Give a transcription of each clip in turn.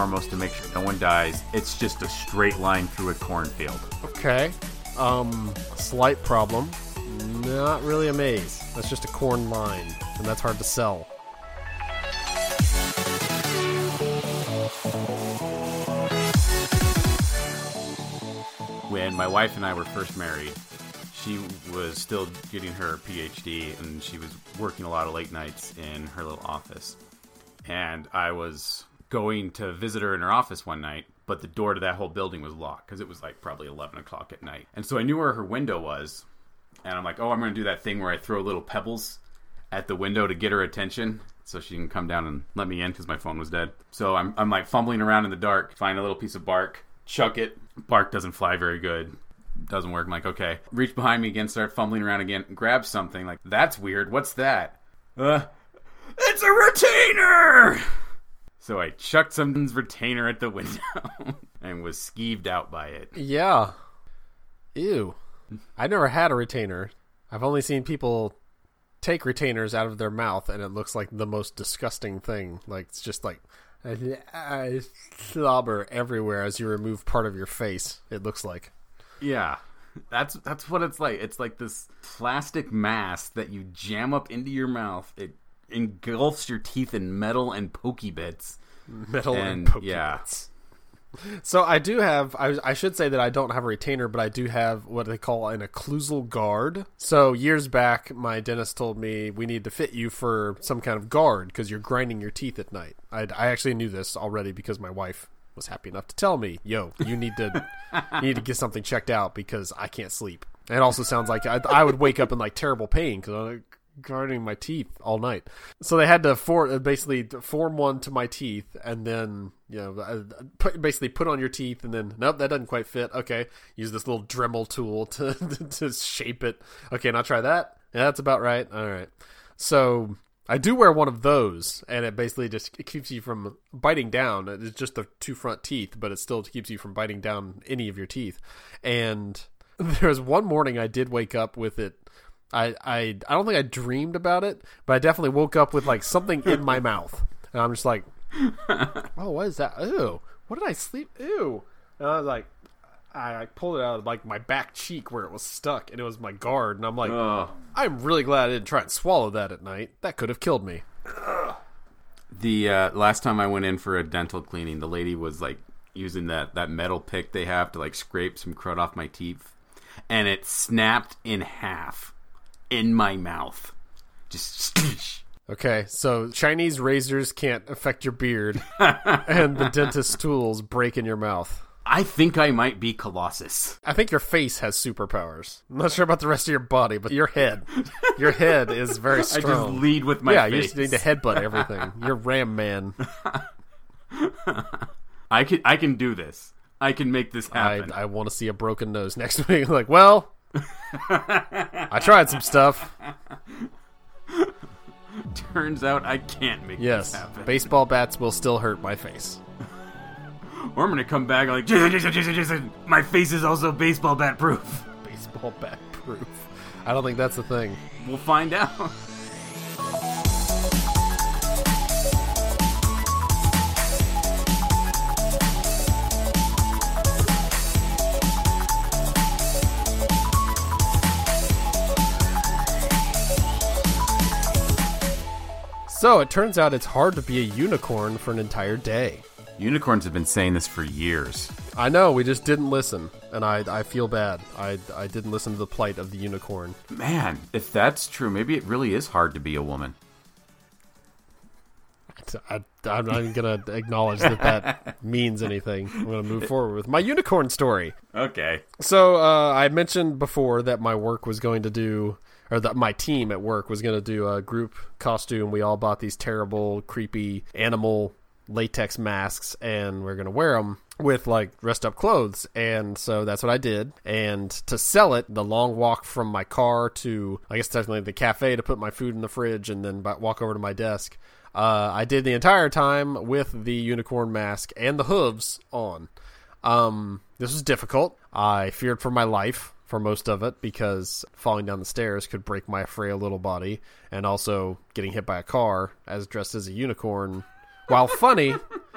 foremost to make sure no one dies. It's just a straight line through a cornfield. Okay. Um, slight problem. Not really a maze. That's just a corn line, and that's hard to sell. When my wife and I were first married, she was still getting her PhD and she was working a lot of late nights in her little office. And I was going to visit her in her office one night, but the door to that whole building was locked because it was like probably 11 o'clock at night. And so I knew where her window was. And I'm like, oh, I'm going to do that thing where I throw little pebbles at the window to get her attention so she can come down and let me in because my phone was dead. So I'm, I'm like fumbling around in the dark, find a little piece of bark, chuck it. Bark doesn't fly very good. Doesn't work. I'm like, okay. Reach behind me again, start fumbling around again, grab something. Like, that's weird. What's that? Uh, it's a retainer! So I chucked someone's retainer at the window and was skeeved out by it. Yeah. Ew. I never had a retainer. I've only seen people take retainers out of their mouth, and it looks like the most disgusting thing. Like it's just like uh, slobber everywhere as you remove part of your face. It looks like. Yeah. That's that's what it's like. It's like this plastic mass that you jam up into your mouth. It engulfs your teeth in metal and pokey bits. Metal and, And, pokey yeah. bits. So I do have. I, I should say that I don't have a retainer, but I do have what they call an occlusal guard. So years back, my dentist told me we need to fit you for some kind of guard because you're grinding your teeth at night. I, I actually knew this already because my wife was happy enough to tell me, "Yo, you need to you need to get something checked out because I can't sleep." It also sounds like I, I would wake up in like terrible pain because I'm my teeth all night. So they had to for basically form one to my teeth, and then you know uh, put, basically put on your teeth, and then nope, that doesn't quite fit. Okay, use this little Dremel tool to to shape it. Okay, now try that. Yeah, that's about right. All right. So I do wear one of those, and it basically just it keeps you from biting down. It's just the two front teeth, but it still keeps you from biting down any of your teeth. And there was one morning I did wake up with it. I, I I don't think I dreamed about it, but I definitely woke up with like something in my mouth, and I'm just like, oh, what is that? Ew, what did I sleep? Ew, and I was like, I, I pulled it out of like my back cheek where it was stuck, and it was my guard, and I'm like, Ugh. I'm really glad I didn't try and swallow that at night. That could have killed me. The uh, last time I went in for a dental cleaning, the lady was like using that, that metal pick they have to like scrape some crud off my teeth, and it snapped in half in my mouth. Just Okay, so Chinese razors can't affect your beard, and the dentist's tools break in your mouth. I think I might be Colossus. I think your face has superpowers. I'm not sure about the rest of your body, but your head, your head is very strong. I just lead with my face. yeah, face. you just need to headbutt everything. You're Ram Man. I can I can do this. I can make this I, happen. I want to see a broken nose next week. Like, well, I tried some stuff. Turns out I can't make Yes, this happen. baseball bats will still hurt my face. or I'm gonna come back like. My face is also baseball bat proof. Baseball bat proof. I don't think that's a thing. We'll find out. So it turns out it's hard to be a unicorn for an entire day. Unicorns have been saying this for years. I know we just didn't listen, and I I feel bad. I I didn't listen to the plight of the unicorn. Man, if that's true, maybe it really is hard to be a woman. I, I'm not even gonna acknowledge that that means anything. I'm gonna move forward with my unicorn story. Okay. So uh, I mentioned before that my work was going to do, or that my team at work was going to do a group costume. We all bought these terrible, creepy animal latex masks, and we're going to wear them with like dressed up clothes. And so that's what I did. And to sell it, the long walk from my car to, I guess technically the cafe to put my food in the fridge, and then walk over to my desk. Uh, I did the entire time with the unicorn mask and the hooves on. Um, this was difficult. I feared for my life for most of it because falling down the stairs could break my frail little body, and also getting hit by a car as dressed as a unicorn, while funny,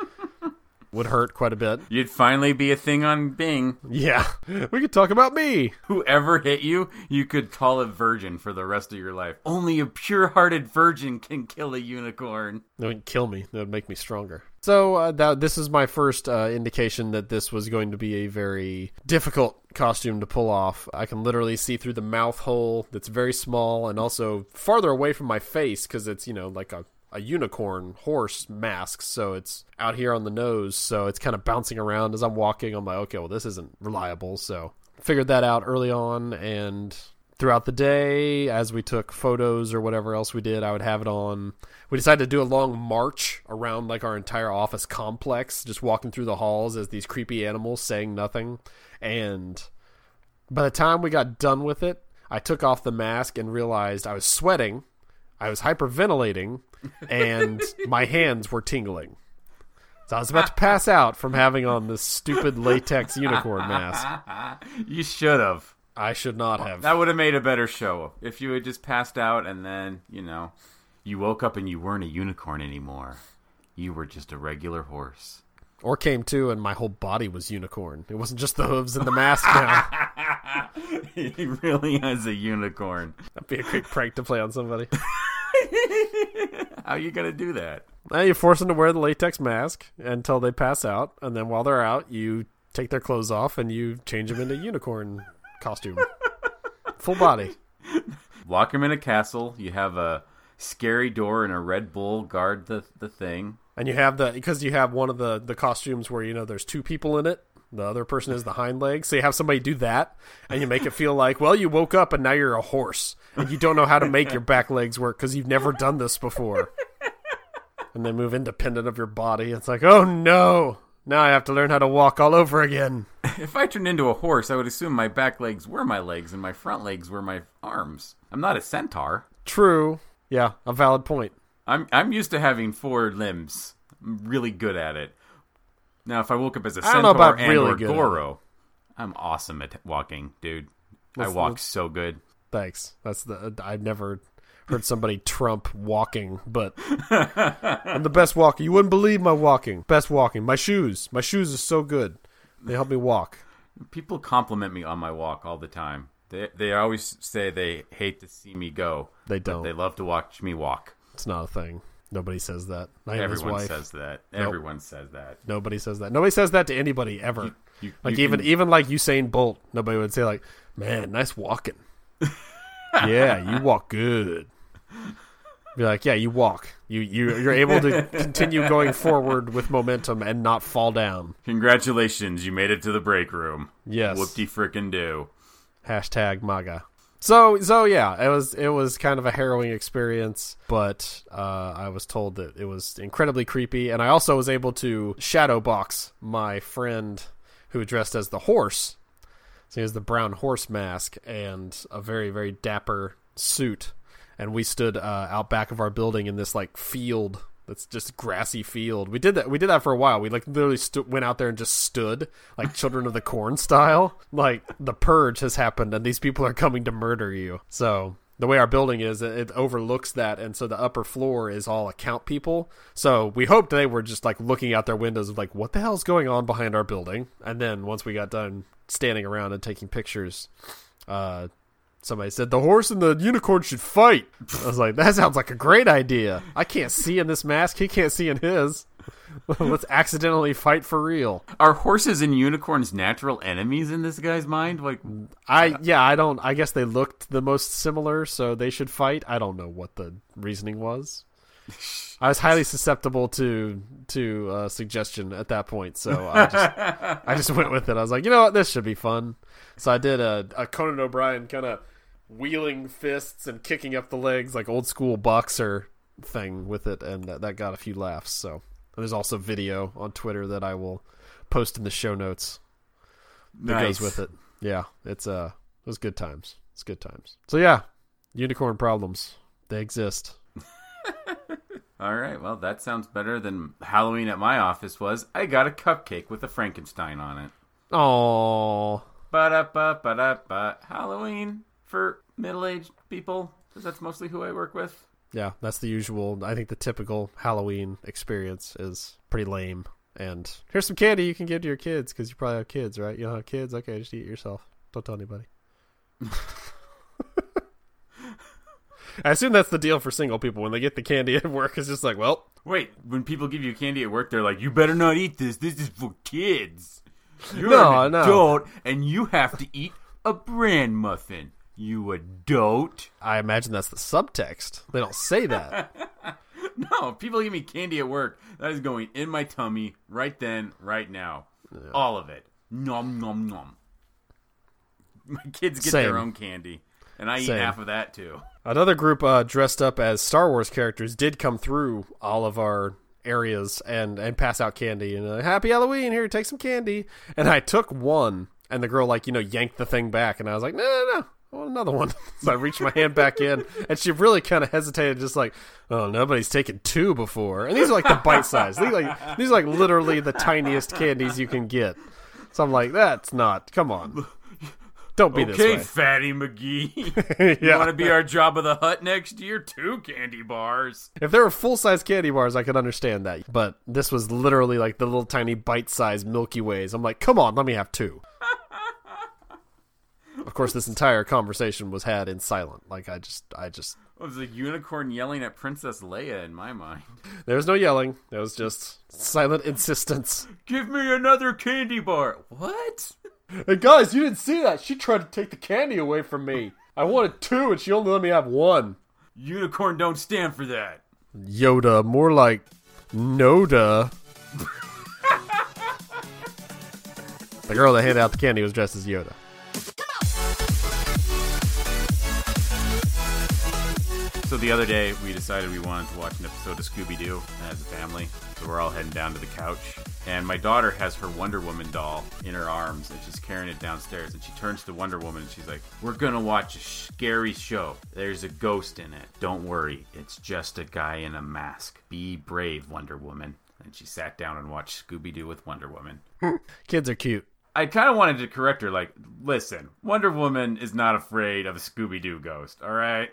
would hurt quite a bit. You'd finally be a thing on Bing. Yeah, we could talk about me. Whoever hit you, you could call it virgin for the rest of your life. Only a pure-hearted virgin can kill a unicorn. It would kill me. That would make me stronger. So uh, that this is my first uh, indication that this was going to be a very difficult costume to pull off. I can literally see through the mouth hole that's very small and also farther away from my face because it's you know like a a unicorn horse mask, so it's out here on the nose, so it's kind of bouncing around as I'm walking. I'm like, okay, well, this isn't reliable, so figured that out early on, and throughout the day, as we took photos or whatever else we did, I would have it on. We decided to do a long march around like our entire office complex, just walking through the halls as these creepy animals saying nothing, and by the time we got done with it, I took off the mask and realized I was sweating. I was hyperventilating and my hands were tingling. So I was about to pass out from having on this stupid latex unicorn mask. You should have. I should not have. That would have made a better show if you had just passed out and then, you know, you woke up and you weren't a unicorn anymore. You were just a regular horse. Or came to and my whole body was unicorn. It wasn't just the hooves and the mask now. he really is a unicorn. That'd be a great prank to play on somebody. How are you going to do that? Now you force them to wear the latex mask until they pass out, and then while they're out, you take their clothes off and you change them into unicorn costume. Full body. Lock them in a castle. You have a scary door and a Red Bull guard the the thing. And you have the because you have one of the the costumes where you know there's two people in it. The other person is the hind leg. So you have somebody do that, and you make it feel like, well, you woke up and now you're a horse, and you don't know how to make your back legs work because you've never done this before. And they move independent of your body. It's like, oh no, now I have to learn how to walk all over again. If I turned into a horse, I would assume my back legs were my legs and my front legs were my arms. I'm not a centaur. True. Yeah, a valid point. I'm I'm used to having four limbs. I'm really good at it. Now, if I woke up as a I don't know centaur about and really or good at Goro, I'm awesome at walking, dude. I Let's- walk let's- so good. Thanks. That's the uh, I've never heard somebody trump walking, but I'm the best walker. You wouldn't believe my walking. Best walking. My shoes. My shoes are so good. They help me walk. People compliment me on my walk all the time. They they always say they hate to see me go. They don't. They love to watch me walk. It's not a thing. Nobody says that. Not Everyone says that. Nope. Everyone says that. Nobody says that. Nobody says that to anybody ever. You- like you even even like Usain Bolt, nobody would say like, "Man, nice walking." yeah, you walk good. Be like, yeah, you walk. You you you're able to continue going forward with momentum and not fall down. Congratulations, you made it to the break room. Yes. Whoop-de frickin' do. Hashtag MAGA. So so yeah, it was it was kind of a harrowing experience, but uh, I was told that it was incredibly creepy, and I also was able to shadow box my friend who dressed as the horse. So he has the brown horse mask and a very very dapper suit, and we stood uh, out back of our building in this like field that's just grassy field. We did that. We did that for a while. We like literally went out there and just stood like Children of the Corn style. Like the purge has happened and these people are coming to murder you. So the way our building is, it, it overlooks that, and so the upper floor is all account people. So we hoped they were just like looking out their windows of like, what the hell's going on behind our building? And then once we got done standing around and taking pictures, uh, somebody said the horse and the unicorn should fight. I was like, that sounds like a great idea. I can't see in this mask. He can't see in his. Let's accidentally fight for real. Are horses and unicorns natural enemies in this guy's mind? Like, I yeah, I don't. I guess they looked the most similar, so they should fight. I don't know what the reasoning was. I was highly susceptible to to uh, suggestion at that point, so I just I just went with it. I was like, you know what, this should be fun. So I did a, a Conan O'Brien kind of wheeling fists and kicking up the legs like old school boxer thing with it, and that, that got a few laughs. So there's also video on Twitter that I will post in the show notes that nice. goes with it. Yeah, it's uh, it was good times. It's good times. So yeah, unicorn problems they exist. All right, well, that sounds better than Halloween at my office was. I got a cupcake with a Frankenstein on it. Oh, Ba da ba ba da ba. Halloween for middle-aged people, because that's mostly who I work with. yeah, that's the usual. I think the typical Halloween experience is pretty lame. And here's some candy you can give to your kids because you probably have kids, right? You don't have kids? Okay, just eat it yourself. Don't tell anybody. I assume that's the deal for single people when they get the candy at work. It's just like, well, Wait, when people give you candy at work, they're like, "You better not eat this. This is for kids. You're No, an no. adult, and you have to eat a bran muffin. You adult." I imagine that's the subtext. They don't say that. No, people give me candy at work. That is going in my tummy right then, right now. All of it. Nom nom nom. My kids get Same. their own candy, and I eat half of that too. Another group uh, dressed up as Star Wars characters did come through all of our areas and, and pass out candy and uh, happy Halloween here take some candy and I took one and the girl like you know yanked the thing back and I was like no no no I want another one so I reached my hand back in and she really kind of hesitated just like oh nobody's taken two before and these are like the bite size these are like these are like literally the tiniest candies you can get so I'm like that's not come on don't be Okay, this way Fatty McGee. you Yeah. want to be our Jabba the Hutt next year? Two candy bars. If there were full size candy bars, I could understand that. But this was literally like the little tiny bite sized Milky Ways. I'm like, come on, let me have two. Of course, this entire conversation was had in silent. Like I just, I just, It was a unicorn yelling at Princess Leia in my mind. there was no yelling. There was just silent insistence. Give me another candy bar. What? Hey guys, you didn't see that? She tried to take the candy away from me. I wanted two, and she only let me have one. Unicorn don't stand for that. Yoda, more like Noda. the girl that handed out the candy was dressed as Yoda. So the other day, we decided we wanted to watch an episode of Scooby Doo as a family. So we're all heading down to the couch. And my daughter has her Wonder Woman doll in her arms, and she's carrying it downstairs. And she turns to Wonder Woman and she's like, We're gonna watch a scary show. There's a ghost in it. Don't worry, it's just a guy in a mask. Be brave, Wonder Woman. And she sat down and watched Scooby Doo with Wonder Woman. Kids are cute. I kind of wanted to correct her, like, listen, Wonder Woman is not afraid of a Scooby Doo ghost, alright?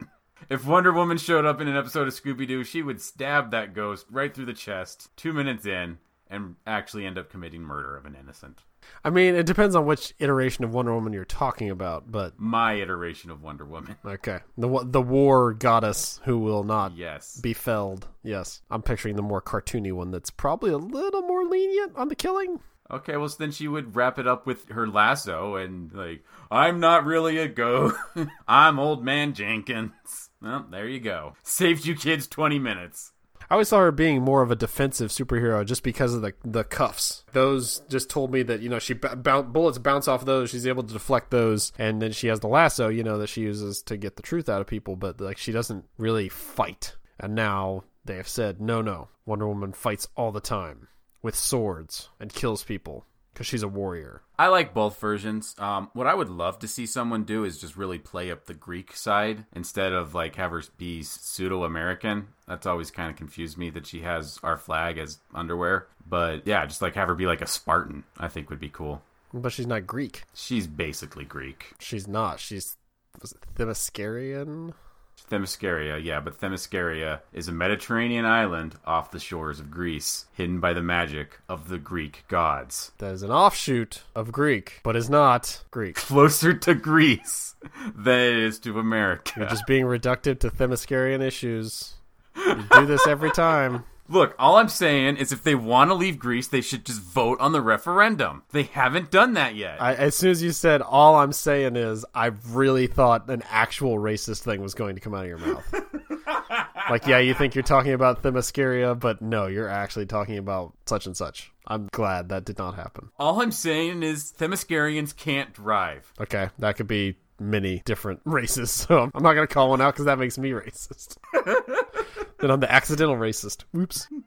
If Wonder Woman showed up in an episode of Scooby Doo, she would stab that ghost right through the chest two minutes in and actually end up committing murder of an innocent. I mean, it depends on which iteration of Wonder Woman you're talking about, but My iteration of Wonder Woman. okay. The the war goddess who will not Yes. be felled. Yes. I'm picturing the more cartoony one that's probably a little more lenient on the killing. Okay, well, so then she would wrap it up with her lasso and, like, I'm not really a go. I'm Old Man Jenkins. Well, there you go. Saved you kids 20 minutes. I always saw her being more of a defensive superhero just because of the the cuffs. Those just told me that you know she b- boun bullets bounce off those. She's able to deflect those, and then she has the lasso, you know, that she uses to get the truth out of people. But like she doesn't really fight. And now they have said no, no. Wonder Woman fights all the time with swords and kills people because she's a warrior. I like both versions. Um, what I would love to see someone do is just really play up the Greek side instead of like have her be pseudo American. That's always kind of confused me that she has our flag as underwear. But yeah, just like have her be like a Spartan, I think would be cool. But she's not Greek. She's basically Greek. She's not. She's Themyscirian. Themyscira, yeah, but Themyscira is a Mediterranean island off the shores of Greece, hidden by the magic of the Greek gods. That is an offshoot of Greek, but is not Greek. Closer to Greece than it is to America. You're just being reductive to Themyscirian issues. You do this every time. Look, all I'm saying is if they want to leave Greece, they should just vote on the referendum. They haven't done that yet. I, as soon as you said, all I'm saying is, I really thought an actual racist thing was going to come out of your mouth. like, yeah, you think you're talking about Themyscira, but no, you're actually talking about such and such. I'm glad that did not happen. all I'm saying is Themyscirians can't drive. Okay, that could be many different races, so I'm not going to call one out because that makes me racist. then I'm the accidental racist. Whoops.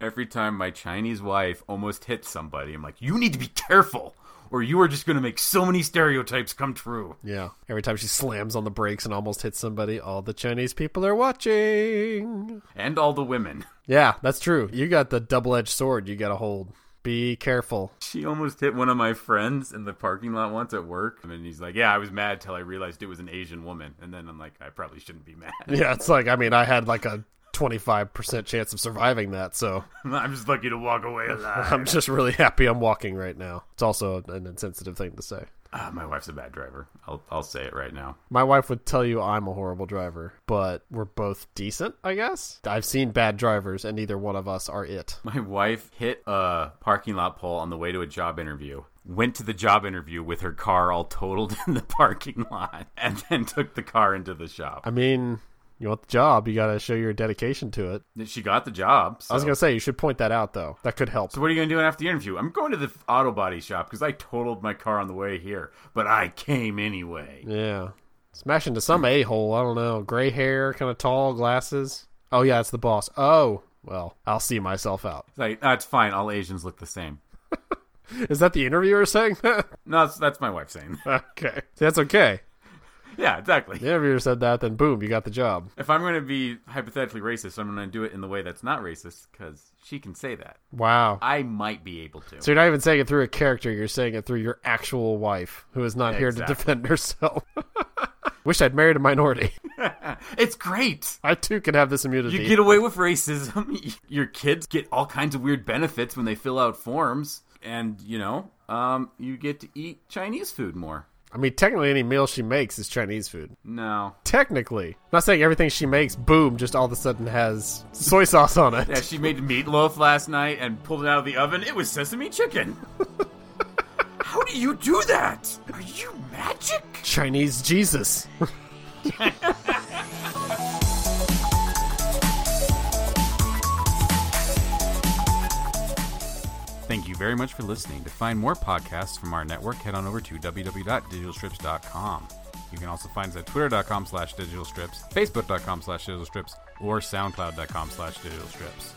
Every time my Chinese wife almost hits somebody, I'm like, you need to be careful, or you are just going to make so many stereotypes come true. Yeah. Every time she slams on the brakes and almost hits somebody, all the Chinese people are watching. And all the women. Yeah, that's true. You got the double edged sword you got to hold. Be careful. She almost hit one of my friends in the parking lot once at work. And he's like, Yeah, I was mad till I realized it was an Asian woman. And then I'm like, I probably shouldn't be mad. Yeah, it's like, I mean, I had like a twenty five percent chance of surviving that. So I'm just lucky to walk away alive. I'm just really happy I'm walking right now. It's also an insensitive thing to say. Ah, my wife's a bad driver. I'll I'll say it right now. My wife would tell you I'm a horrible driver, but we're both decent, I guess. I've seen bad drivers, and neither one of us are it. My wife hit a parking lot pole on the way to a job interview. Went to the job interview with her car all totaled in the parking lot, and then took the car into the shop. I mean, you want the job, you got to show your dedication to it. She got the job. So. I was going to say, you should point that out, though. That could help. So, what are you going to do after the interview? I'm going to the auto body shop because I totaled my car on the way here, but I came anyway. Yeah. Smash into some a hole. I don't know. Gray hair, kind of tall, glasses. Oh, yeah, it's the boss. Oh, well, I'll see myself out. It's like, that's fine. All Asians look the same. Is that the interviewer saying that? No, that's, that's my wife saying that. Okay. That's okay. Yeah, exactly. The interviewer said that, then boom, you got the job. If I'm going to be hypothetically racist, I'm going to do it in the way that's not racist because she can say that. Wow. I might be able to. So you're not even saying it through a character, you're saying it through your actual wife, who is not here to defend herself. Wish I'd married a minority. it's great. I too can have this immunity. You get away with racism. Your kids get all kinds of weird benefits when they fill out forms, and you know, um, you get to eat Chinese food more. I mean, technically, any meal she makes is Chinese food. No, Technically. I'm not saying everything she makes, boom, just all of a sudden has soy sauce on it. yeah, she made meatloaf last night and pulled it out of the oven. It was sesame chicken. How do you do that? Are you magic? Chinese Jesus. very much for listening. To find more podcasts from our network, head on over to www.digitalstrips.com. You can also find us at twitter.com slash digitalstrips, facebook.com slash digitalstrips, or soundcloud.com slash digitalstrips.